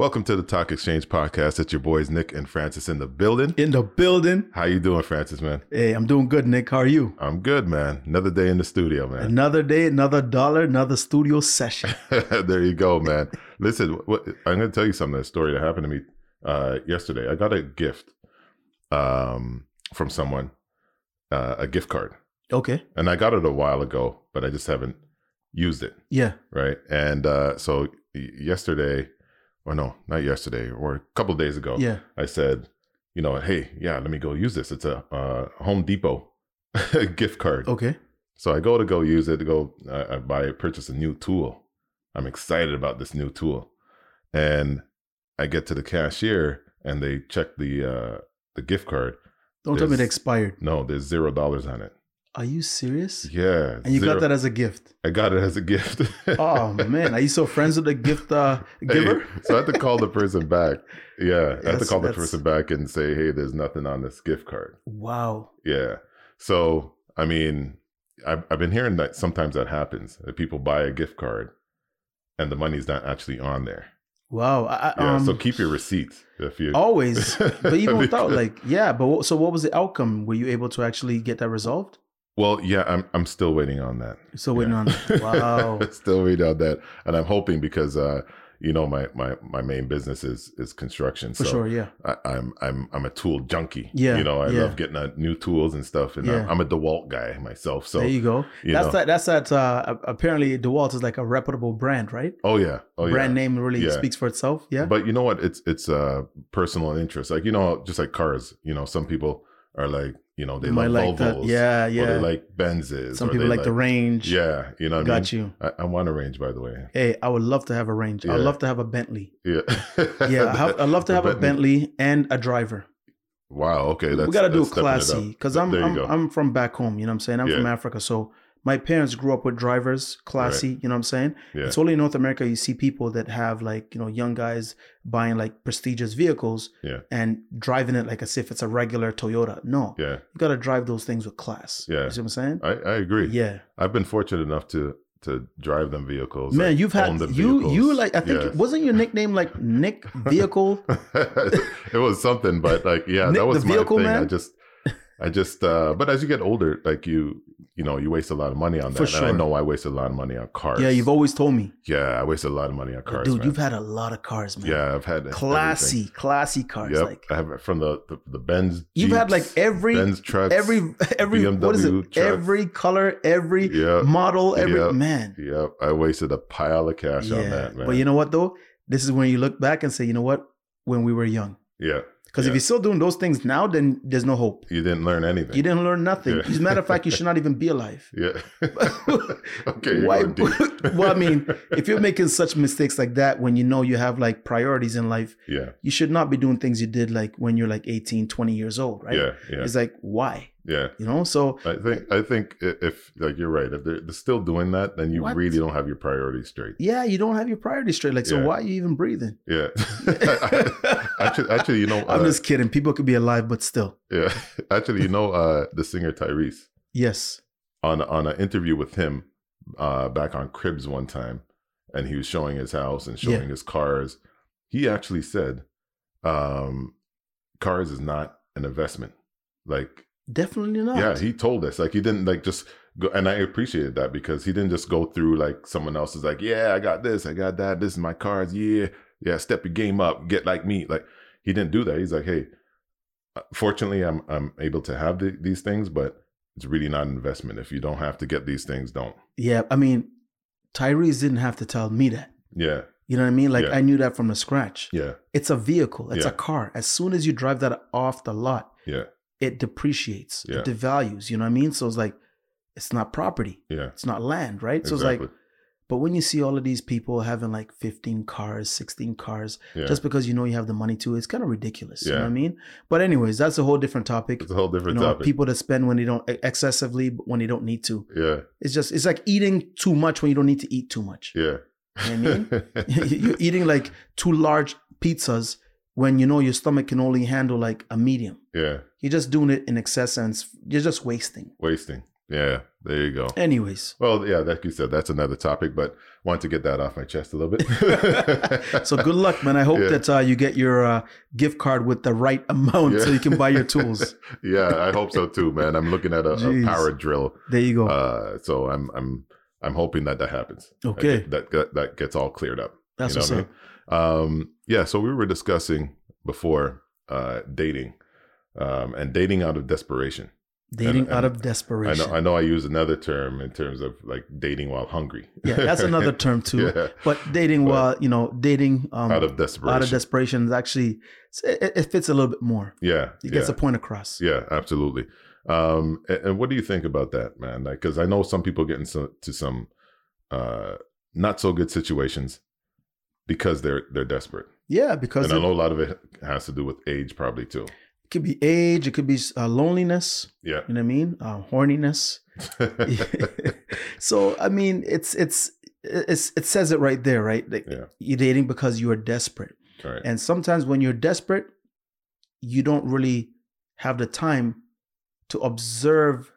Welcome to the Talk Exchange podcast. It's your boys Nick and Francis in the building. In the building. How you doing, Francis, man? Hey, I'm doing good, Nick. How are you? I'm good, man. Another day in the studio, man. Another day, another dollar, another studio session. there you go, man. Listen, what, I'm going to tell you something. A story that happened to me uh, yesterday. I got a gift um, from someone, uh, a gift card, Okay. and I got it a while ago, but I just haven't used it. Yeah. right? And uh, so yesterday, or no, not yesterday, or a couple days ago, Yeah. I said, you know, hey, yeah, let me go use this. It's a uh, Home Depot gift card. Okay. So I go to go use it to go. I, I buy, purchase a new tool. I'm excited about this new tool, and I get to the cashier and they check the uh, the gift card. Don't tell me it expired. No, there's zero dollars on it. Are you serious? Yeah, And you zero. got that as a gift. I got it as a gift. Oh man, are you so friends with the gift uh, giver? Hey, so I had to call the person back. Yeah, I had to call the that's- person back and say, "Hey, there's nothing on this gift card." Wow. Yeah. So I mean, I've I've been hearing that sometimes that happens. That people buy a gift card, and the money's not actually on there. Wow. I, I- Yeah. um, so keep your receipts if you. always. But even without, like, yeah. But what, so, what was the outcome? Were you able to actually get that resolved? Well, yeah, I'm I'm still waiting on that. Still waiting Yeah. on. That. Wow. still waiting on that, and I'm hoping because uh, you know, my my my main business is is construction. For so sure. Yeah. I, I'm I'm I'm a tool junkie. Yeah, you know, I yeah. love getting uh, new tools and stuff, and Yeah. I'm, a Dewalt guy myself. So there you go. you that's know. that. That's that. Uh, apparently, DeWalt is like a reputable brand, right? oh yeah, oh yeah. brand name really speaks for itself. Yeah. But you know what? It's it's uh personal interest. Like you know, just like cars. You know, some people are like you know they like that. Volvos. Yeah, Or yeah. they like Benzes. Some people they like, the range. Yeah, you know. What Got I mean? you. I, I want a range, by the way. Hey, I would love to have a range. Yeah. I'd love to have a Bentley. Yeah. Yeah, I have, I'd love to The have a Bentley and a driver. Wow. Okay. That's, we got to do that's stepping it classy because I'm I'm. I'm from back home. You know what I'm saying? I'm from Africa, so my parents grew up with drivers, classy. You know what I'm saying? Yeah. It's only in North America you see people that have like you know young guys buying like prestigious vehicles Yeah. and driving it like as if it's a regular Toyota. No, Yeah. you got to drive those things with class. Yeah. you see what I'm saying? I, I agree. Yeah. I've been fortunate enough to to drive them vehicles. Man, you've had them you you like I think wasn't your nickname like Nick Vehicle? it was something, but like, yeah, Nick that was the my thing. I just, I just, uh, but as you get older, like you, you know, you waste a lot of money on that. For And I know I wasted a lot of money on cars. Yeah, you've always told me, yeah, I wasted a lot of money on cars. dude. man. You've had a lot of cars, man. yeah, I've had classy, everything. classy cars. Yep, Like I have from the the, the Benz. you've had like every Benz trucks. every every what is it? trucks. Every color, every Yep. model, every Yep. man. Yep, I wasted a pile of cash on that, man. But you know what though? This is when you look back and say, you know what? When we were young. yeah, Because Yeah. if you're still doing those things now, then there's no hope. you didn't learn anything. You didn't learn nothing. Yeah. As a matter of fact, you should not even be alive. Yeah. okay. Why- well, I mean, if you're making such mistakes like that when you know you have like priorities in life, yeah, you should not be doing things you did like when you're like 18, 20 years old, right? yeah, yeah, It's like, why? Yeah. You know? So I think I think if like you're right, if they're, they're still doing that, then you What? really don't have your priorities straight. yeah, you don't have your priorities straight. Like, so Yeah. why are you even breathing? Yeah. actually, actually, you know, I'm uh, just kidding. People could be alive, but still. yeah. Actually, you know, uh, the singer Tyrese Yes. on on an interview with him uh, back on Cribs one time, and he was showing his house and showing Yeah. his cars. He actually said, um, "Cars is not an investment." Like Definitely not. Yeah, he told us like he didn't like just go, and I appreciated that because he didn't just go through like someone else's like, yeah, I got this, I got that, this is my cards, yeah, yeah, step your game up, get like me. Like he didn't do that. He's like, hey, uh, fortunately, I'm I'm able to have the, these things, but it's really not an investment. If you don't have to get these things, don't. Yeah. I mean, Tyrese didn't have to tell me that. Yeah, You know what I mean? Like Yeah. I knew that from the scratch. yeah, It's a vehicle. It's Yeah. a car. As soon as you drive that off the lot, yeah, it depreciates. Yeah. It devalues. You know what I mean? So it's like it's not property. yeah. It's not land, right? Exactly. So it's like, but when you see all of these people having like 15 cars, 16 cars, yeah. just because you know you have the money to, it's kind of ridiculous. Yeah. You know what I mean? But anyways, that's a whole different topic. it's a whole different You know, topic. people that spend when they don't excessively, but when they don't need to. yeah, It's just it's like eating too much when you don't need to eat too much. yeah. You know what You're eating like two large pizzas when you know your stomach can only handle like a medium. yeah, You're just doing it in excess and you're just wasting. wasting. Yeah, there you go. Anyways, Well, yeah, like you said, that's another topic, but want to get that off my chest a little bit. so good luck, man. I hope Yeah. that uh, you get your uh, gift card with the right amount so you can buy your tools. yeah, I hope so too, man. I'm looking at a, a power drill, There you go. uh, so I'm I'm I'm hoping that that happens. Okay. that that, that gets all cleared up. That's you know what's what I up. Um, yeah, so we were discussing before uh, dating um, and dating out of desperation. Dating and- out of I desperation. know I know I use another term in terms of like dating while hungry. yeah, that's another term too. yeah, But dating But- while you know dating um, out of desperation. out of desperation is actually it, it fits a little bit more. yeah, It gets yeah. a point across. Yeah, absolutely. Um, and, and what do you think about that, man? Like, because I know some people get into to some uh, not so good situations because they're they're desperate, Yeah, because and I know a lot of it has to do with age, probably too. It could be age, it could be uh, loneliness. Yeah. You know what I mean? Uh, horniness. so I mean, it's it's it's it says it right there, right? Like, Yeah. You're dating because you are desperate, right. and sometimes when you're desperate, you don't really have the time to observe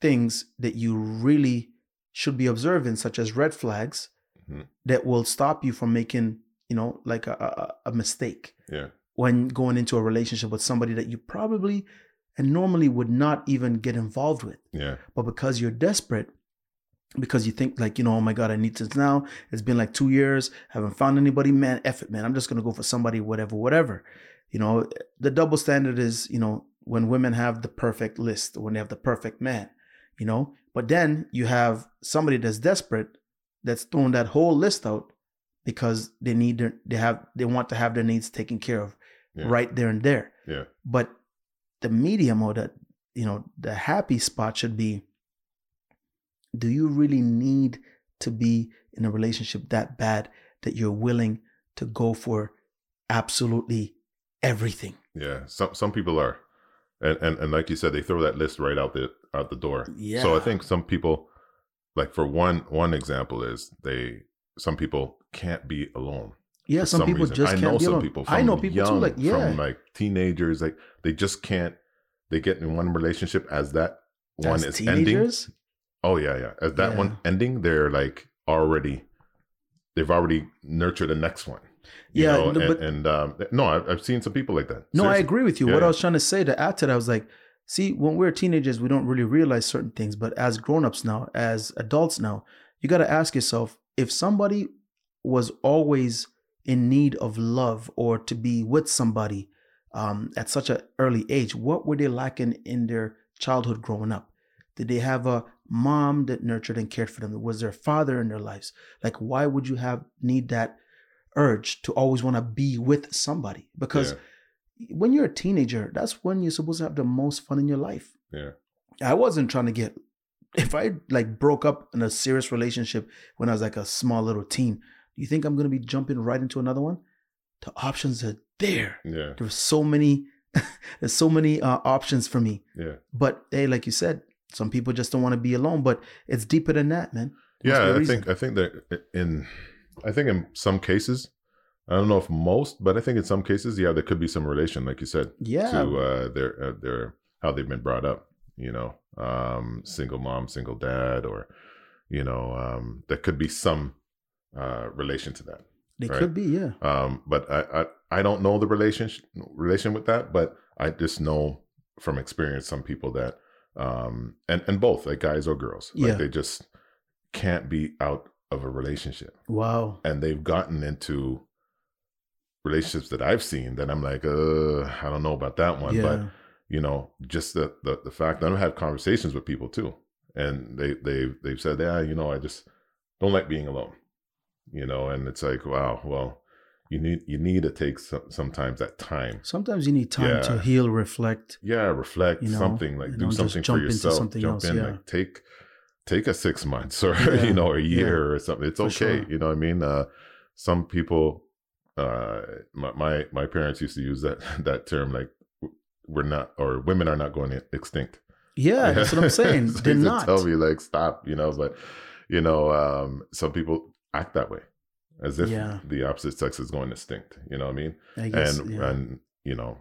things that you really should be observing, such as red flags Mhm. that will stop you from making, you know, like a, a, a mistake Yeah. when going into a relationship with somebody that you probably and normally would not even get involved with. Yeah. But because you're desperate, because you think like, you know, oh my God, I need this now. It's been like two years, haven't found anybody, man, F it, man. I'm just gonna go for somebody, whatever, whatever. You know, the double standard is, you know, when women have the perfect list, when they have the perfect man, you know. But then you have somebody that's desperate that's throwing that whole list out because they need their, they have they want to have their needs taken care of Yeah. right there and there. Yeah. But the medium or the you know the happy spot should be do you really need to be in a relationship that bad that you're willing to go for absolutely everything Yeah. Some some people are, and and and like you said, they throw that list right out the out the door. yeah So I think some people, like for one one example is they some people can't be alone. yeah for some, people reason. just I can't know some alone. people. i know people too like yeah from like teenagers, like they just can't. They get in one relationship as that one As is ending. teenagers Oh yeah, yeah. As that Yeah. one ending, they're like already, they've already nurtured the next one. Yeah, know, no, and, but- and um, no, I've, I've seen some people like that. No, I agree with you. Yeah, what yeah. I was trying to say to add to that, I was like, see, when we're teenagers, we don't really realize certain things. But as grown-ups now, as adults now, you got to ask yourself if somebody was always in need of love or to be with somebody um, at such an early age, what were they lacking in their childhood growing up? Did they have a mom that nurtured and cared for them? Was there a father in their lives? Like, why would you have need that urge to always want to be with somebody? Because Yeah. When you're a teenager, that's when you're supposed to have the most fun in your life. Yeah. I wasn't trying to get if I like broke up in a serious relationship when I was like a small little teen, do you think I'm gonna be jumping right into another one? The options are there. Yeah. There's so many there's so many uh, options for me. Yeah. But hey, like you said, some people just don't want to be alone. But it's deeper than that, man. There Yeah. I think, I think that in, I think in some cases, I don't know if most, but I think in some cases, yeah, there could be some relation, like you said, yeah. to uh, their, uh, their, how they've been brought up, you know, um, single mom, single dad, or, you know, um, there could be some uh, relation to that. they right. could be, yeah. Um, but I, I I don't know the relation relation with that, but I just know from experience some people that um and and both like guys or girls like Yeah. they just can't be out of a relationship Wow. and they've gotten into relationships that I've seen that I'm like uh I don't know about that one yeah. but you know just the, the the fact that I've had conversations with people too and they they they've said yeah you know I just don't like being alone you know and it's like wow well you need you need to take some, sometimes that time Sometimes you need time to heal, reflect. yeah reflect You know, something like do know, something for yourself something jump else, in yeah. like take take a six months or Yeah, you know a yeah. year or something it's For okay sure. you know what i mean uh some people uh my, my my parents used to use that that term like we're not or women are not going extinct Yeah, that's what I'm saying. So They're they used to not. tell me like stop you know but you know um some people act that way as if Yeah. the opposite sex is going extinct you know what i mean I guess. and yeah. and you know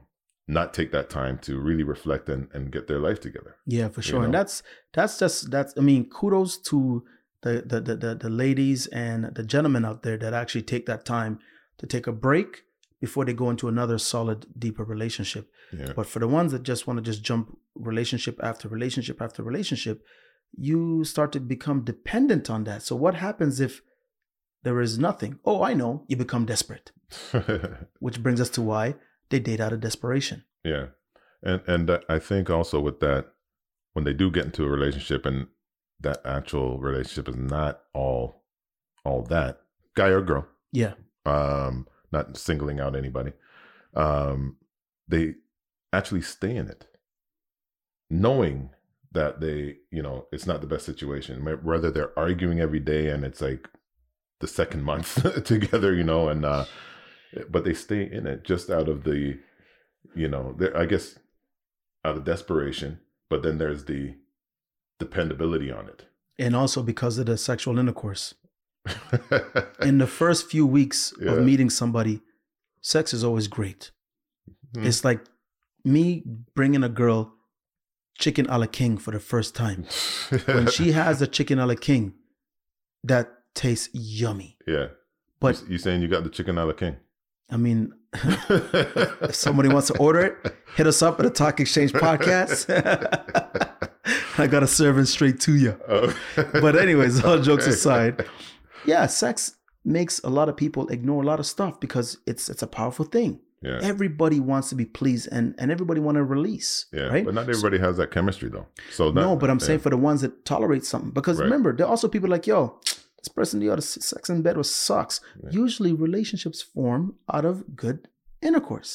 not take that time to really reflect and, and get their life together. Yeah, for You sure. And that's that's just that's I mean, kudos to the the, the the the ladies and the gentlemen out there that actually take that time to take a break before they go into another solid, deeper relationship. Yeah. But for the ones that just want to just jump relationship after relationship after relationship, you start to become dependent on that. So what happens if there is nothing? Oh, I know. You become desperate, which brings us to why they date out of desperation. yeah. And and uh, I think also with that, when they do get into a relationship and that actual relationship is not all all that, guy or girl, Yeah. Um, not singling out anybody, um, they actually stay in it, knowing that they, you know, it's not the best situation. Whether they're arguing every day and it's like the second month together, you know, and uh, but they stay in it just out of the, you know, I guess out of desperation. But then there's the dependability on it. And also because of the sexual intercourse. In the first few weeks Yeah. of meeting somebody, sex is always great. Hmm. It's like me bringing a girl chicken a la king for the first time. When she has a chicken a la king, that tastes yummy. yeah, But you, saying you got the chicken a la king? I mean, if somebody wants to order it, hit us up at the Talk Exchange podcast. I got a serve it straight to you. Oh. But anyways, all jokes aside, yeah, sex makes a lot of people ignore a lot of stuff because it's it's a powerful thing. yeah, Everybody wants to be pleased and and everybody want to release, yeah, right? but not everybody has that chemistry though. So that, no, but I'm saying for the ones that tolerate something because Right. remember, there are also people like, yo, this person, the sex in bed was sucks. Yeah. Usually relationships form out of good intercourse.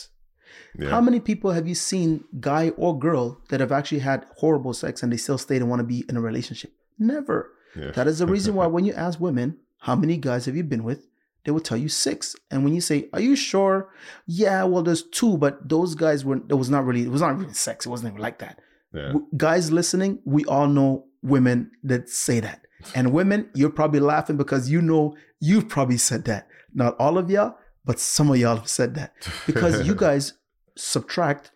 yeah. How many people have you seen, guy or girl, that have actually had horrible sex and they still stayed and want to be in a relationship? Never. yeah. That is the reason why when you ask women, how many guys have you been with? They will tell you six. And when you say, Are you sure? Yeah, well, there's two, but those guys were it was not really, it was not really sex. It wasn't even like that. yeah. Guys listening, we all know women that say that. And women, you're probably laughing because you know you've probably said that. Not all of y'all, but some of y'all have said that. Because you guys subtract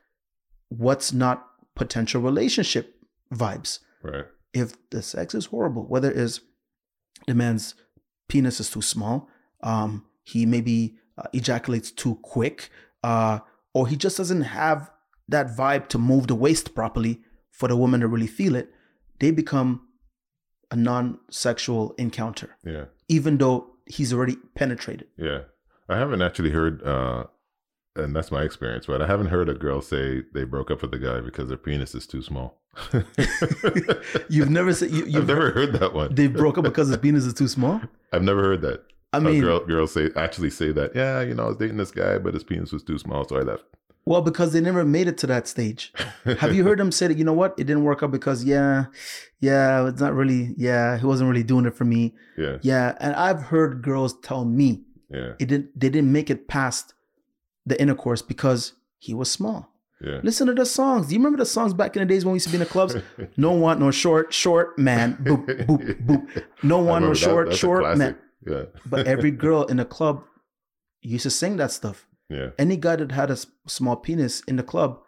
what's not potential relationship vibes right, if the sex is horrible, whether it's the man's penis is too small, um, he maybe uh, ejaculates too quick, uh, or he just doesn't have that vibe to move the waist properly for the woman to really feel it, they become a non-sexual encounter, yeah, even though he's already penetrated. yeah. I haven't actually heard, uh, and that's my experience, but I haven't heard a girl say they broke up with the guy because their penis is too small. You've never said you, you've never heard that one. they broke up because his penis is too small. I've never heard that. I mean, girl, girl say actually say that. Yeah, you know, I was dating this guy, but his penis was too small, so I left. well, because they never made it to that stage. Have you heard them say that, you know what, it didn't work out because, yeah, yeah, it's not really, yeah, he wasn't really doing it for me. yeah, Yeah. And I've heard girls tell me yeah, it didn't, they didn't make it past the intercourse because he was small. yeah. Listen to the songs. Do you remember the songs back in the days when we used to be in the clubs? No one, no short, short man, boop, boop, boop. No one, no that- short, short man. Yeah, But every girl in the club used to sing that stuff. yeah, any guy that had a small penis in the club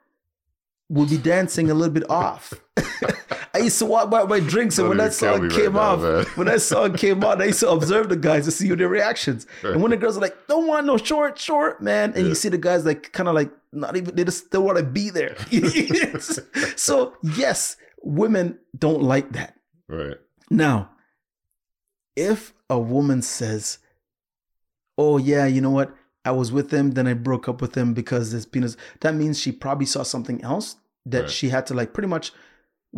would be dancing a little bit off. I used to walk by my drinks, and when that song me right came now, off, when that song came on, I used to observe the guys to see their reactions. And when the girls are like, "Don't want no short, short man," and Yeah. you see the guys like kind of like not even they just still want to be there. so yes, women don't like that. right. Now, if a woman says, "Oh yeah, you know what? I was with him, then I broke up with him because his penis," that means she probably saw something else that Right. she had to like pretty much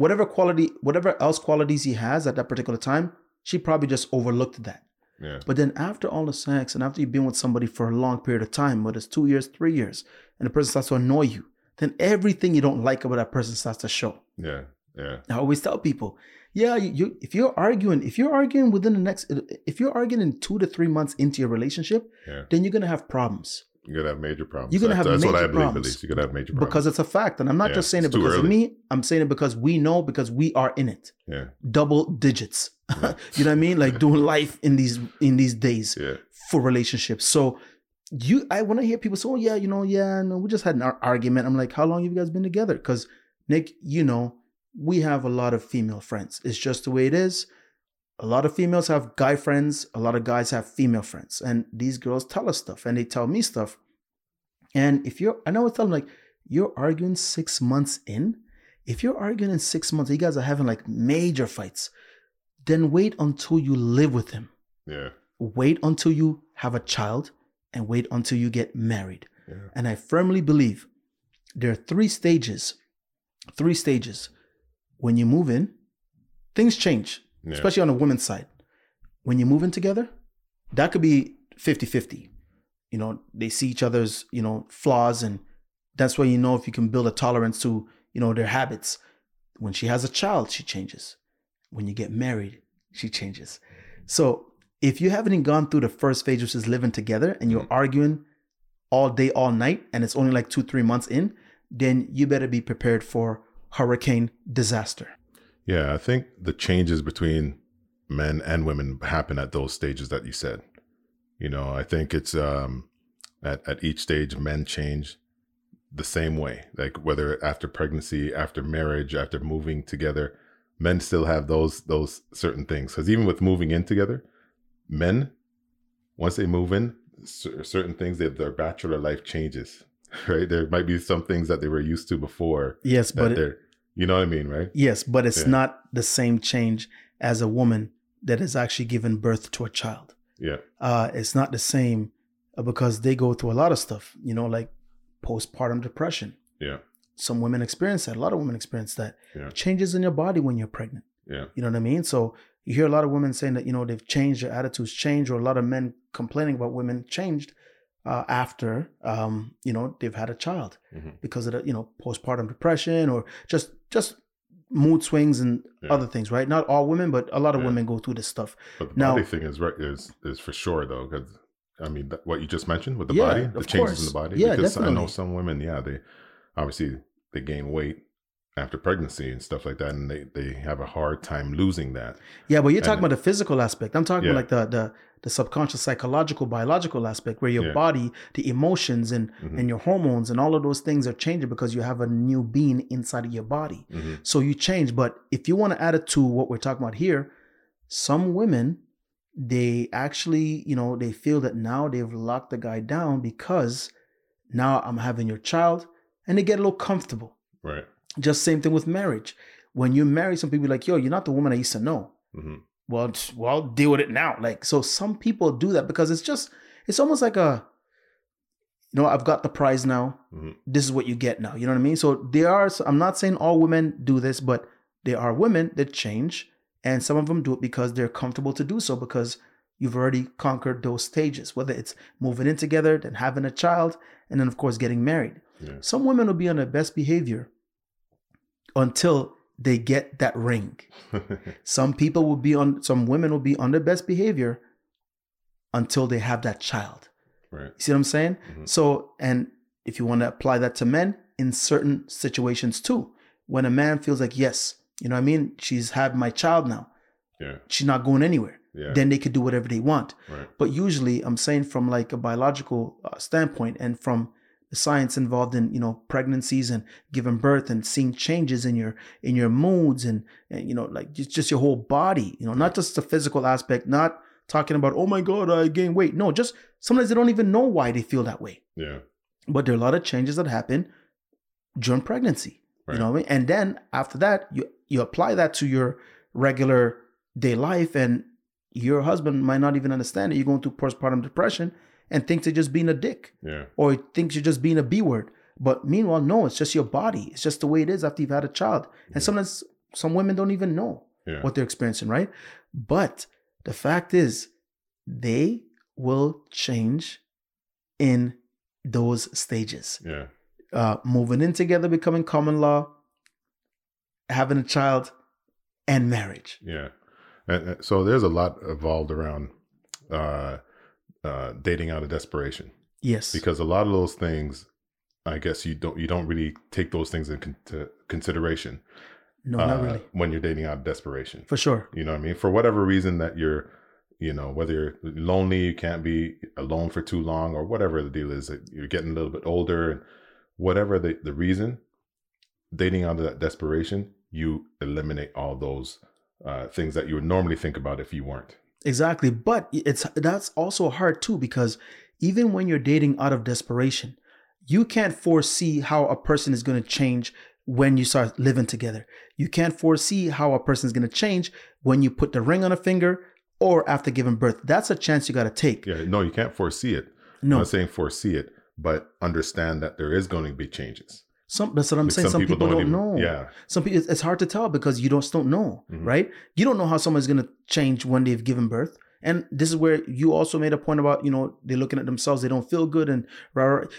whatever quality, whatever else qualities he has at that particular time, she probably just overlooked that. Yeah, But then after all the sex and after you've been with somebody for a long period of time, whether it's two years, three years, and the person starts to annoy you, then everything you don't like about that person starts to show. yeah, yeah, I always tell people, yeah, you, you if you're arguing, if you're arguing within the next, if you're arguing in two to three months into your relationship, yeah. then you're gonna have problems You're gonna have major problems. You're gonna That's- have That's what I major believe. At least you're gonna have major problems because it's a fact, and I'm not Yeah, just saying it because of me. I'm saying it because we know because we are in it, yeah, double digits. Yeah. you know what I mean? Like doing life in these in these days yeah, for relationships. So you I when I hear people say, "Oh yeah, you know, yeah, no, we just had an ar- argument." I'm like, "How long have you guys been together?" Because Nick, you know, we have a lot of female friends. It's just the way it is. A lot of females have guy friends. A lot of guys have female friends, and these girls tell us stuff, and they tell me stuff. And if you're, and I always tell them like, you're arguing six months in. If you're arguing in six months, you guys are having like major fights. Then wait until you live with him Yeah. wait until you have a child and wait until you get married. Yeah. And I firmly believe there are three stages. Three stages. When you move in, things change, Yeah. especially on the women's side. When you move in together, that could be 50 50. You know, they see each other's, you know, flaws, and that's where you know if you can build a tolerance to, you know, their habits. When she has a child, she changes. When you get married, she changes. So if you haven't even gone through the first phase, which is living together, and you're mm. arguing all day, all night, and it's only like two, three months in, then you better be prepared for hurricane disaster. Yeah, I think the changes between men and women happen at those stages that you said. You know, I think it's um at, at each stage men change the same way. Like whether after pregnancy, after marriage, after moving together, men still have those those certain things. Because even with moving in together, men once they move in, cer- certain things their bachelor life changes. Right? There might be some things that they were used to before Yes, but it, you know what I mean, right? yes, but it's Yeah. not the same change as a woman that has actually given birth to a child. Yeah. Uh, it's not the same uh, because they go through a lot of stuff. You know, like postpartum depression. Yeah. Some women experience that. A lot of women experience that. Yeah. Changes in your body when you're pregnant. Yeah. You know what I mean? So you hear a lot of women saying that, you know, they've changed, their attitudes changed, or a lot of men complaining about women changed uh, after, um, you know, they've had a child Mhm. because of the, you know, postpartum depression or just, just mood swings and Yeah. other things, right? Not all women, but a lot of Yeah. women go through this stuff. But the Now- body thing is right is is for sure though, because I mean that, what you just mentioned with the Yeah, body, the changes in the body. Yeah, because I know some women, yeah, they obviously they gain weight after pregnancy and stuff like that, and they they have a hard time losing that. Yeah, but you're talking And- about the physical aspect. I'm talking Yeah. about like the, the, the subconscious, psychological, biological aspect where your Yeah. body, the emotions and, Mhm. and your hormones and all of those things are changing because you have a new being inside of your body. Mhm. So you change. But if you want to add it to what we're talking about here, some women, they actually, you know, they feel that now they've locked the guy down because now I'm having your child and they get a little comfortable. Right. Just same thing with marriage. When you marry some people like, yo, you're not the woman I used to know. hmm Well, well, deal with it now. Like, so some people do that because it's just, it's almost like a, you know, I've got the prize now hmm this is what you get now. You know what I mean? So there are, I'm not saying all women do this, but there are women that change, and some of them do it because they're comfortable to do so because you've already conquered those stages, whether it's moving in together, then having a child, and then, of course, getting married. Yeah. Some women will be on their best behavior until they get that ring. Some people will be on, some women will be on their best behavior until they have that child. right. You see what I'm saying? Mhm. So, and if you want to apply that to men in certain situations too, when a man feels like, yes, you know what I mean? She's had my child now. Yeah. She's not going anywhere. Yeah. Then they could do whatever they want. right. But usually, I'm saying from like a biological uh, standpoint and from the science involved in you know pregnancies and giving birth and seeing changes in your in your moods and, and you know like just, just your whole body you know not just the physical aspect not talking about oh my god i gained weight no just sometimes they don't even know why they feel that way Yeah. but there are a lot of changes that happen during pregnancy Right. you know what i mean and then after that you you apply that to your regular day life and your husband might not even understand it you're going through postpartum depression and thinks you're just being a dick Yeah. or he thinks you're just being a b word but meanwhile no it's just your body it's just the way it is after you've had a child and sometimes some women don't even know Yeah. what they're experiencing right but the fact is they will change in those stages Yeah. uh, moving in together, becoming common law, having a child, and marriage. Yeah. And, and so there's a lot evolved around uh, uh, dating out of desperation. Yes. because a lot of those things i guess you don't you don't really take those things into consideration no, uh, not really. when you're dating out of desperation For sure. you know what i mean for whatever reason that you're you know, whether you're lonely, you can't be alone for too long, or whatever the deal is, that you're getting a little bit older, and whatever the, the reason, dating out of that desperation, you eliminate all those uh, things that you would normally think about if you weren't. Exactly. But it's that's also hard too because even when you're dating out of desperation, you can't foresee how a person is going to change when you start living together. You can't foresee how a person is going to change when you put the ring on a finger or after giving birth. That's a chance you got to take. Yeah, no, you can't foresee it. No. I'm not saying foresee it, but understand that there is going to be changes. Some that's what I'm Like, saying. Some, people, don't, even- know. Yeah, Some people it's hard to tell because you just don't know, Mhm. right? You don't know how someone's gonna change when they've given birth. And this is where you also made a point about, you know, they're looking at themselves, they don't feel good. And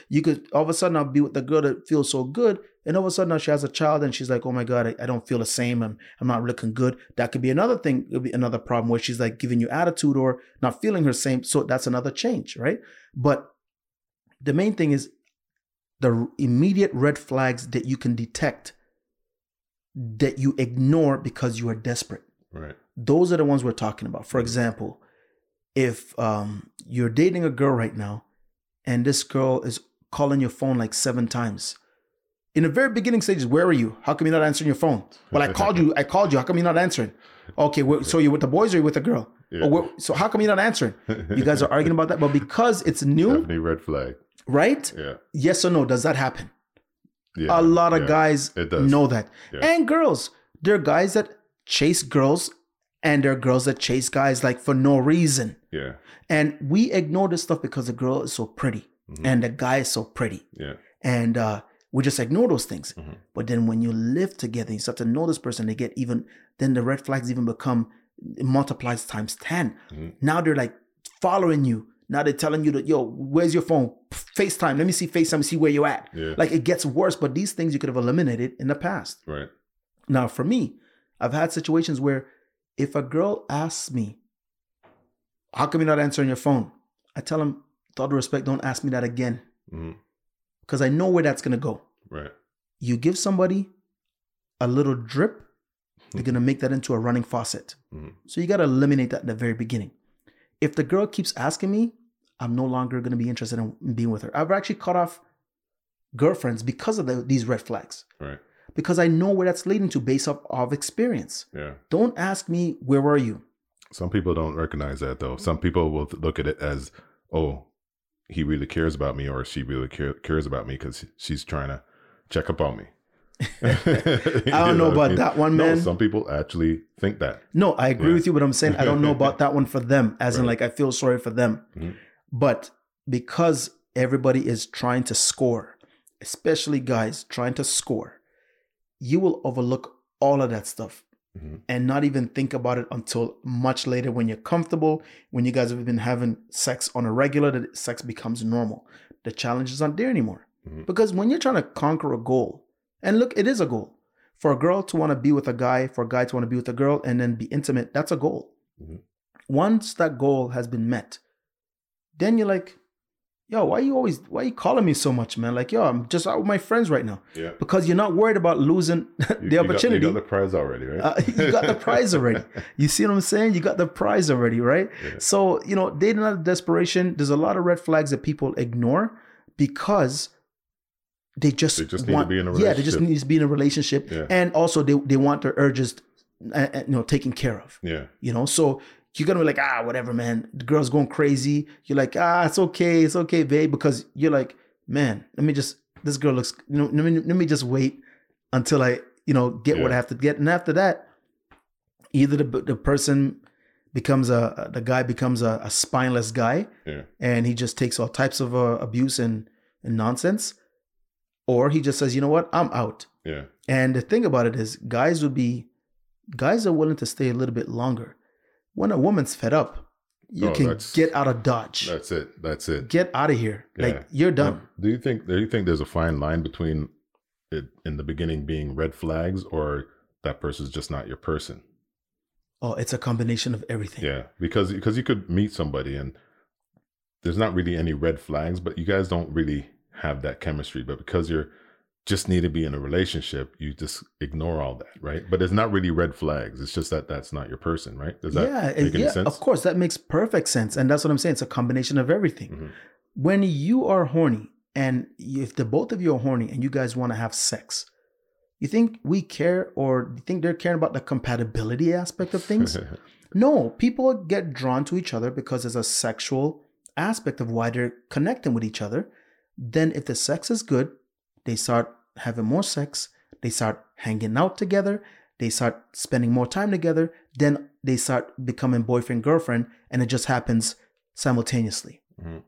you could all of a sudden I'll be with the girl that feels so good. And all of a sudden now she has a child and she's like, oh my God, I, I don't feel the same. I'm, I'm not looking good. That could be another thing, it would be another problem where she's like giving you attitude or not feeling her same. So that's another change, right? But the main thing is the immediate red flags that you can detect that you ignore because you are desperate. right. Those are the ones we're talking about. For example, if um, you're dating a girl right now and this girl is calling your phone like seven times. In the very beginning stages, where are you? How come you're not answering your phone? Well, I called you. I called you. How come you're not answering? Okay, well, so you're with the boys or you're with the girl? Yeah. So how come you're not answering? You guys are arguing about that, but because it's new, Definitely red flag. Right? Yeah, Yes or no? Does that happen? yeah. a lot of yeah. guys know that. Yeah. And girls. There are guys that chase girls and there are girls that chase guys like for no reason. Yeah, And we ignore this stuff because the girl is so pretty Mhm. and the guy is so pretty. yeah, And uh, we just ignore those things. Mhm. But then when you live together, you start to know this person, they get even, then the red flags even become multiplies times 10. Mhm. Now they're like following you. Now they're telling you that, yo, where's your phone? FaceTime. Let me see FaceTime, see where you're at. yeah. Like it gets worse, but these things you could have eliminated in the past. right. Now, for me, I've had situations where if a girl asks me, How come you're not answering your phone? I tell them, with all due respect, don't ask me that again because I know where that's going to go. Right. You give somebody a little drip, they're going to make that into a running faucet. Mhm. So you got to eliminate that in the very beginning. If the girl keeps asking me, I'm no longer going to be interested in being with her. I've actually cut off girlfriends because of the, these red flags Right. because I know where that's leading to based off of experience. Yeah. Don't ask me where were you. Some people don't recognize that though. Some people will look at it as, oh, he really cares about me or she really care- cares about me because she's trying to check up on me. I don't know about that one, No, man. some people actually think that. No, I agree Yeah. with you, but I'm saying I don't know about that one for them, as in like I feel sorry for them. Mhm. But because everybody is trying to score, especially guys trying to score, you will overlook all of that stuff Mhm. and not even think about it until much later when you're comfortable, when you guys have been having sex on a regular, that sex becomes normal. The challenge is not there anymore. Mhm. Because when you're trying to conquer a goal, and look, it is a goal. For a girl to want to be with a guy, for a guy to want to be with a girl and then be intimate, that's a goal. Mhm. Once that goal has been met, then you're like, yo, why you always why you calling me so much, man? Like, yo, I'm just out with my friends right now. Yeah. Because you're not worried about losing You- the you got- opportunity. you got the prize already, right? Uh, you got the prize already. You see what I'm saying? You got the prize already, right? Yeah. So, you know, dating out of desperation, there's a lot of red flags that people ignore because they just, They just need to want, be in a Yeah, they just need to be in a relationship. Yeah. And also they, they want their urges, uh, uh, you know, taken care of, yeah. you know? So you're to be like, ah, whatever, man. The girl's going crazy. You're like, ah, it's okay. It's okay, babe. Because you're like, man, let me just, this girl looks, you know, let me, let me just wait until I, you know, get what I have to get. And after that, either the, the person becomes a, the guy becomes a, a spineless guy Yeah. and he just takes all types of uh, abuse and, and nonsense, or he just says, you know what, I'm out. Yeah. And the thing about it is, guys would be, guys are willing to stay a little bit longer. When a woman's fed up, you Oh, can get out of Dodge, That's it. That's it. get out of here. Yeah. Like you're done. Now, do you think do you think there's a fine line between it in the beginning being red flags or that person's just not your person? Oh, it's a combination of everything. Yeah, because because you could meet somebody and there's not really any red flags, but you guys don't really have that chemistry. But because you're just need to be in a relationship, you just ignore all that, right? But it's not really red flags. It's just that that's not your person, right? Does that yeah, make any yeah, sense? of course, that makes perfect sense, and that's what I'm saying. It's a combination of everything. Mhm. When you are horny, and if the both of you are horny, and you guys want to have sex, you think we care, or you think they're caring about the compatibility aspect of things? no, people get drawn to each other because there's a sexual aspect of why they're connecting with each other. Then, if the sex is good, they start having more sex. They start hanging out together. They start spending more time together. Then they start becoming boyfriend girlfriend, and it just happens simultaneously. Mhm.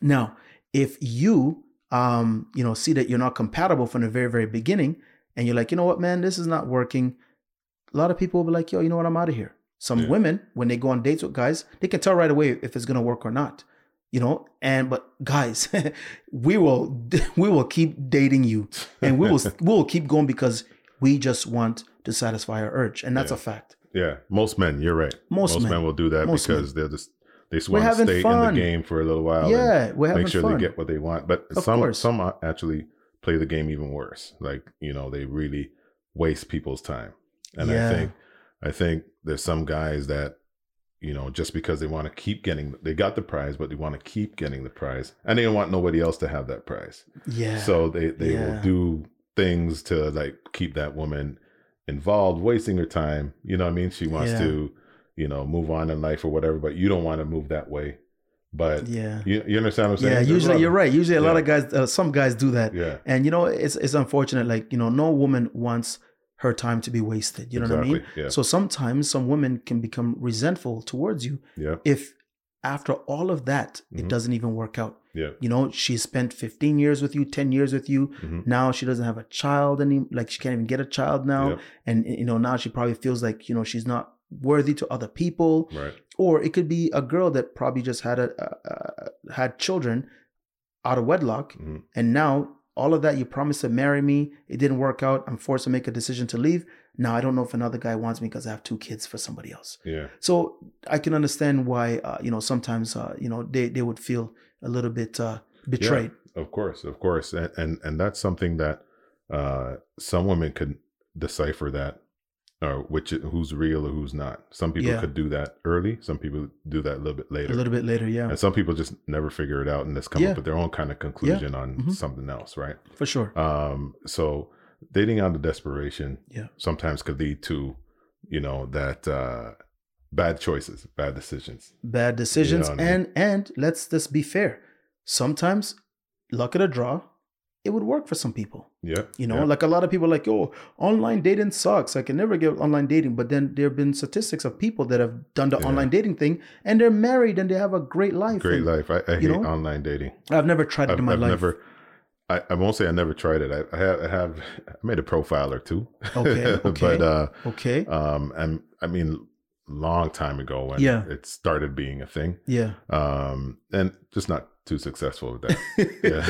Now, if you um, you know, see that you're not compatible from the very, very beginning, and you're like, you know what, man, this is not working. A lot of people will be like, yo, you know what, I'm out of here. Some Yeah. women, when they go on dates with guys, they can tell right away if it's gonna work or not. You know, and but guys, we will we will keep dating you, and we will we will keep going because we just want to satisfy our urge, and that's Yeah. a fact. yeah, most men, you're right. Most Most, men. men. will do that Most because they're just they just want to stay in the game for a little while. yeah, we're having make sure fun. they get what they want. But Of some course. some actually play the game even worse. Like you know, they really waste people's time. And Yeah. I think I think there's some guys that you know just because they want to keep getting they got the prize, but they want to keep getting the prize, and they don't want nobody else to have that prize. yeah, So they they Yeah. will do things to like keep that woman involved, wasting her time. You know what I mean? She wants Yeah. to, you know, move on in life or whatever, but you don't want to move that way. But yeah, you, you understand what I'm saying? yeah. There's Usually, you're right. Usually, a lot of guys, uh, some guys do that. Yeah. And you know, it's it's unfortunate. Like you know, no woman wants her time to be wasted. You know what I mean? Yeah. So sometimes some women can become resentful towards you yeah. if after all of that it Mhm. doesn't even work out. Yeah. You know, she spent 15 years with you, 10 years with you. Mhm. Now she doesn't have a child any like she can't even get a child now. Yep. And you know, now she probably feels like, you know, she's not worthy to other people. Right. Or it could be a girl that probably just had a uh, had children out of wedlock Mhm. and now all of that you promised to marry me it didn't work out i'm forced to make a decision to leave now i don't know if another guy wants me because i have two kids for somebody else Yeah. so i can understand why uh, you know sometimes uh, you know they, they would feel a little bit uh, betrayed Of course. Of course. And and, and that's something that uh some women could decipher that or which who's real or who's not. Some people Yeah. could do that early. Some people do that a little bit later. a little bit later yeah And some people just never figure it out and just come Yeah. up with their own kind of conclusion on Mhm. something else, right? for sure Um, so dating out of desperation Yeah. sometimes could lead to, you know, that uh bad choices, bad decisions. bad decisions what I mean? and and let's just be fair sometimes luck of the draw it would work for some people Yeah. You know, yeah, like a lot of people like, oh, online dating sucks. I can never get online dating. But then there have been statistics of people that have done the Yeah. online dating thing and they're married and they have a great life. great And life. I, I hate know? online dating. I've never tried it I've, in my I've life. never I, I won't say I never tried it. I, I have I have I made a profile or two. Okay, okay. but uh Okay. um and I mean long time ago when Yeah. it started being a thing. Yeah. Um and just not too successful with that. Yeah.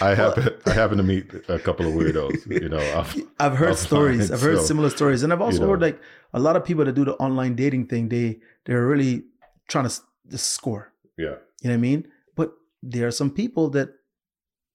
I happen I happen to meet a couple of weirdos, you know. off- I've heard offline, stories. I've heard so, similar stories. And I've also know. heard like a lot of people that do the online dating thing, they they're really trying to just score. yeah. You know what I mean? But there are some people that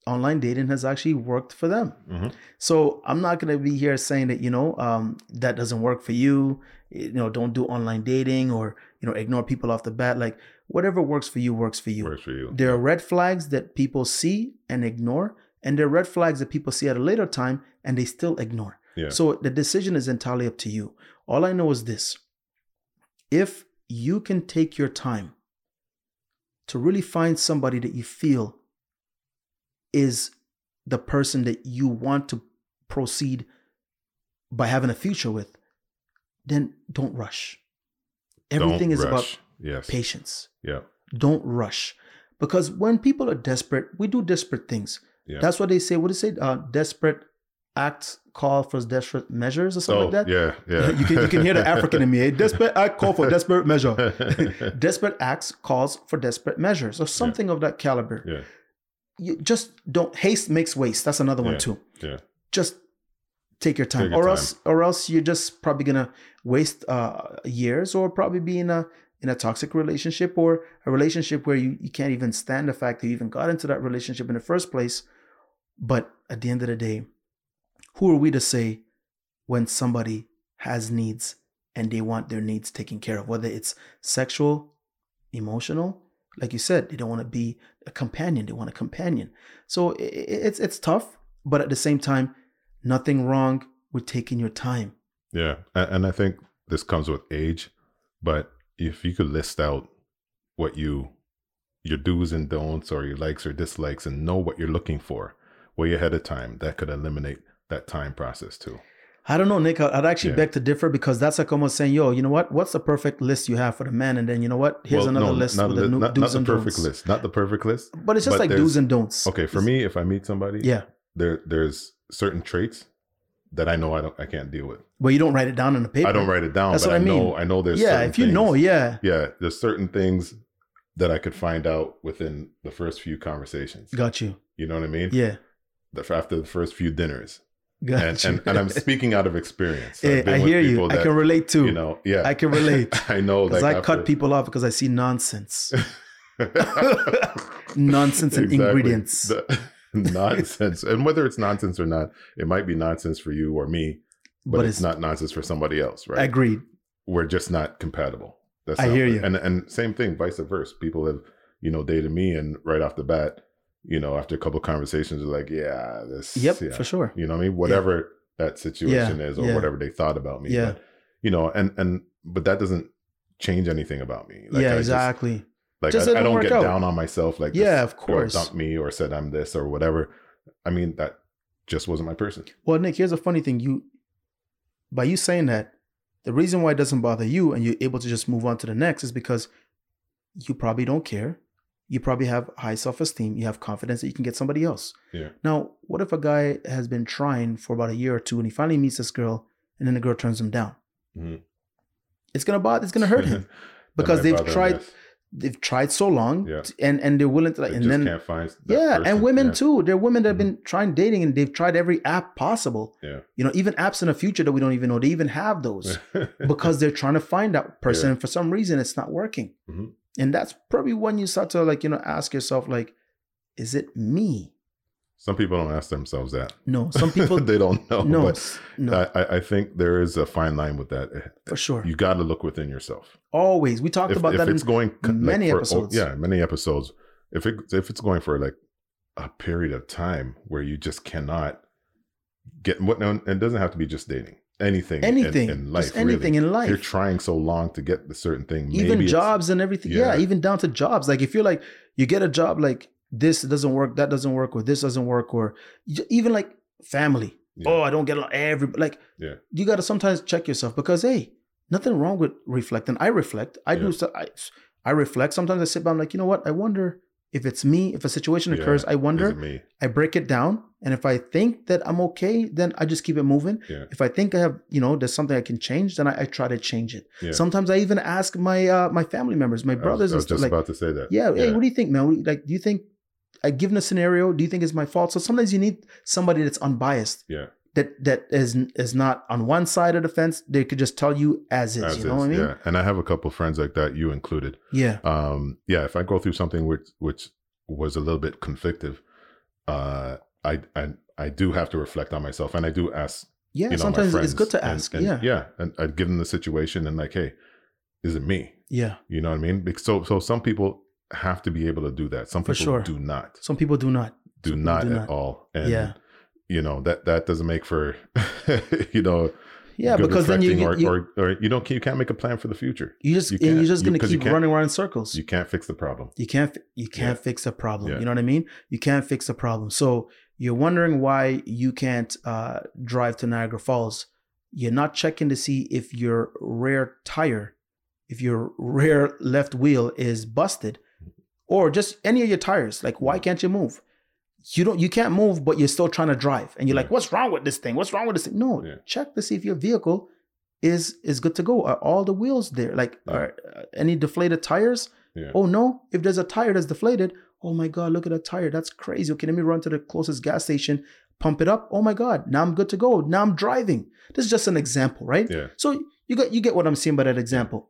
online dating has actually worked for them. Mhm. So I'm not gonna be here saying that you know um, that doesn't work for you. You know, don't do online dating or you know ignore people off the bat. Like whatever works for you works for you. Works for you. There are red flags that people see and ignore, and there are red flags that people see at a later time and they still ignore. Yeah. So the decision is entirely up to you. All I know is this: if you can take your time to really find somebody that you feel is the person that you want to proceed by having a future with, then don't rush. Everything Don't is about rush. Yes. patience. Yeah. Don't rush. Because when people are desperate, we do desperate things. Yeah. That's what they say. What do they say? Uh, desperate acts call for desperate measures or something Oh, like that. yeah, yeah. you, can, you can hear the African in me. A desperate act call for desperate measure. desperate acts calls for desperate measures or something of that caliber. yeah. You just don't haste makes waste. That's another one Yeah. too. Yeah. Just take your time, Take your or time. else, or else you're just probably gonna waste uh, years, or probably be in a in a toxic relationship, or a relationship where you, you can't even stand the fact that you even got into that relationship in the first place, But at the end of the day, who are we to say when somebody has needs and they want their needs taken care of, whether it's sexual, emotional, like you said, they don't want to be a companion, they want a companion. So it's it's tough, but at the same time, nothing wrong with taking your time. Yeah, and I think this comes with age, but if you could list out what you your do's and don'ts or your likes or dislikes and know what you're looking for way ahead of time, that could eliminate that time process too. I don't know, Nick. I'd actually Yeah. beg to differ because that's like almost saying, "Yo, you know what? What's the perfect list you have for the man?" And then you know what? Here's Well, another no, list not, with the li- new not, do's not the and perfect don'ts. list, not the perfect list. But it's just But like do's and don'ts. Okay, for me, if I meet somebody, Yeah, there there's certain traits that I know I don't I can't deal with. Well, you don't write it down on the paper. I don't write it down, That's but what I, I mean. know I know there's yeah, if you know, yeah, yeah, there's certain things that I could find out within the first few conversations. got you. You know what I mean? Yeah, The- after the first few dinners, got and, you. and and I'm speaking out of experience. Eh, I've I hear you. people I can relate too. You know, yeah, I can relate. I know. Because Like I cut people off because I see nonsense, nonsense and ingredients. The- nonsense, and whether it's nonsense or not, it might be nonsense for you or me, but, but it's, it's not nonsense for somebody else, right? agreed. We're just not compatible. That's I not- hear you. And and same thing, vice versa. People have you know dated me, and right off the bat, you know, after a couple conversations, they're like, yeah, this, Yep, yeah. for sure. you know what I mean? Whatever that situation is or yeah. whatever they thought about me. Yeah. But, you know, and and but that doesn't change anything about me. yeah, I just- exactly. Like Just I, I don't get out. down on myself like Yeah, this of course. dumped me or said I'm this or whatever. I mean, that just wasn't my person. Well, Nick, here's a funny thing. You, by you saying that, the reason why it doesn't bother you and you're able to just move on to the next is because you probably don't care. You probably have high self esteem. You have confidence that you can get somebody else. Yeah. Now, what if a guy has been trying for about a year or two and he finally meets this girl and then the girl turns him down? Mhm. It's gonna bother. It's gonna hurt him because they've tried. yes. They've tried so long, Yeah. and and they're willing to like, They and just then can't find. yeah, person. and women Yeah. too. There are women that have Mhm. been trying dating and they've tried every app possible. Yeah. You know, even apps in the future that we don't even know they even have those because they're trying to find that person Yeah. and for some reason it's not working. Mhm. And that's probably when you start to like, you know, ask yourself, like, is it me? Some people don't ask themselves that. No. Some people they don't know. no, But no, I, I- think there is a fine line with that. for sure. You got to look within yourself. Always. We talked if, about if that in it's going co- like, many for- episodes. yeah, many episodes. If it if it's going for like a period of time where you just cannot get what, and it doesn't have to be just dating. Anything, anything. in, life, just anything really. in life. You're trying so long to get the certain thing, even jobs and everything. Yeah. Yeah. even down to jobs. Like if you're like you get a job like this doesn't work, that doesn't work, or this doesn't work, or even like family. Yeah. Oh, I don't get along. Every like Yeah. you got to sometimes check yourself because hey, nothing wrong with reflecting. I reflect. I Yeah. do. So I, I reflect. Sometimes I sit back. I'm like, you know what? I wonder if it's me. If a situation occurs, I wonder. me? I break it down, and if I think that I'm okay, then I just keep it moving. Yeah. If I think I have, you know, there's something I can change, then I, I try to change it. Sometimes I even ask my uh, my family members, my I was- brothers I was just like, about to say that. yeah, hey, what do you think, man? Like, do you think I given a scenario? Do you think it's my fault? So sometimes you need somebody that's unbiased, Yeah. that that is is not on one side of the fence. They could just tell you as is. As you know is, what I mean? Yeah. And I have a couple friends like that, you included. Yeah. um yeah if i go through something which which was a little bit conflictive uh i i i do have to reflect on myself and i do ask Yeah. you know sometimes it's good to ask. and, yeah. yeah and i'd give them the situation and like hey is it me Yeah. you know what i mean so so some people have to be able to do that some people sure. do not Some people do not. do Some not do at not. all and Yeah. you know that that doesn't make for you know Yeah, because then you or, you, or or you don't you can't make a plan for the future you just you and you're just gonna you keep running around in circles. you can't fix the problem You can't you can't Yeah. fix a problem. Yeah. You know what I mean? You can't fix a problem. So you're wondering why you can't uh, drive to Niagara Falls. You're not checking to see if your rear tire, if your rear left wheel is busted, or just any of your tires. Like, why can't you move? You don't. You can't move, but you're still trying to drive, and you're like, "What's wrong with this thing? What's wrong with this thing?" No, Yeah. check to see if your vehicle is is good to go. Are all the wheels there? Like, Yeah. are uh, any deflated tires? yeah Oh no, if there's a tire that's deflated, oh my God, look at that tire. That's crazy. Okay, let me run to the closest gas station, pump it up. Oh my God, now I'm good to go. Now I'm driving. This is just an example, right? yeah So you got you get what I'm saying by that example.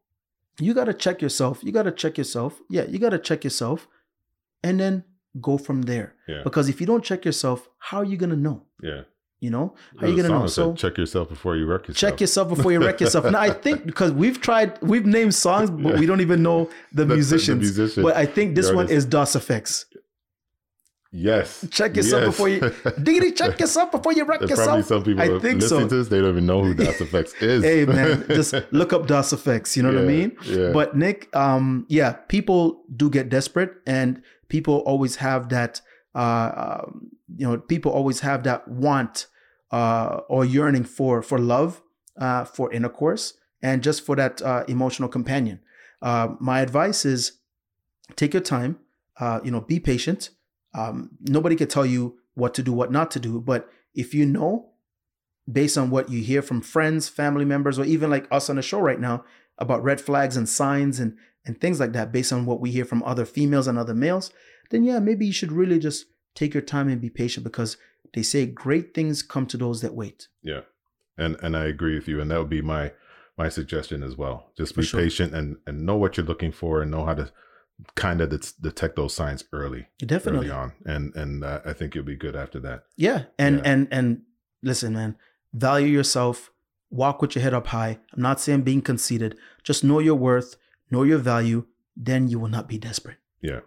You gotta check yourself. You gotta check yourself. Yeah, you gotta check yourself. And then go from there. Yeah. Because if you don't check yourself, how are you gonna know? Yeah. You know, how are you gonna know? said, So check yourself before you wreck yourself. check yourself before you wreck yourself. now I think because we've tried, we've named songs, but Yeah. we don't even know the, The- the musicians. musician. But I think this one artist. is Das EFX. Yes. Check yourself Yes. before you diggity check yourself before you wreck There's probably yourself. some people I think so. this, they don't even know who Das EFX is. Hey man, just look up Das EFX. You know what I mean? Yeah. But Nick, um, yeah, people do get desperate, and people always have that. Uh, um, you know, people always have that want uh, or yearning for for love, uh, for intercourse, and just for that uh, emotional companion. Uh, my advice is take your time. Uh, you know, be patient. Um, nobody can tell you what to do, what not to do, but if you know, based on what you hear from friends, family members, or even like us on the show right now about red flags and signs and and things like that, based on what we hear from other females and other males, then yeah, maybe you should really just take your time and be patient because they say great things come to those that wait. Yeah, and and I agree with you, and that would be my my suggestion as well. Just be sure. patient and and know what you're looking for, and know how to kind of det- detect those signs early, Definitely. early on, and and uh, I think you'll be good after that. Yeah. And Yeah. and and listen, man, value yourself, walk with your head up high. I'm not saying being conceited. Just know your worth, know your value, then you will not be desperate. Yeah,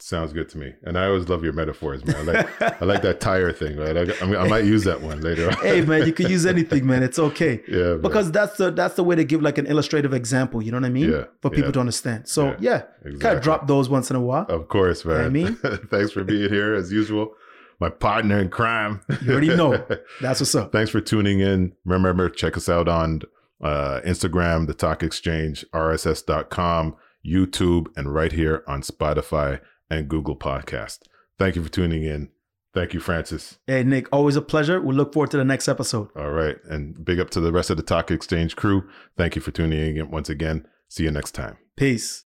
sounds good to me. And I always love your metaphors, man. I like I like that tire thing, right? I, I, mean, I might use that one later on. hey man, you can use anything, man. It's okay. yeah, man. Because that's the that's the way to give like an illustrative example, you know what I mean? Yeah, For people yeah. to understand. So Yeah, yeah, exactly. kind of drop those once in a while. Of course, man. I mean? thanks for being here as usual. My partner in crime. You already know. That's what's up. Thanks for tuning in. Remember, check us out on uh, Instagram, the Talk Exchange, RSS.com, YouTube, and right here on Spotify and Google Podcast. Thank you for tuning in. Thank you, Francis. Hey Nick, always a pleasure. We look forward to the next episode. All right. And big up to the rest of the Talk Exchange crew. Thank you for tuning in once again. See you next time. Peace.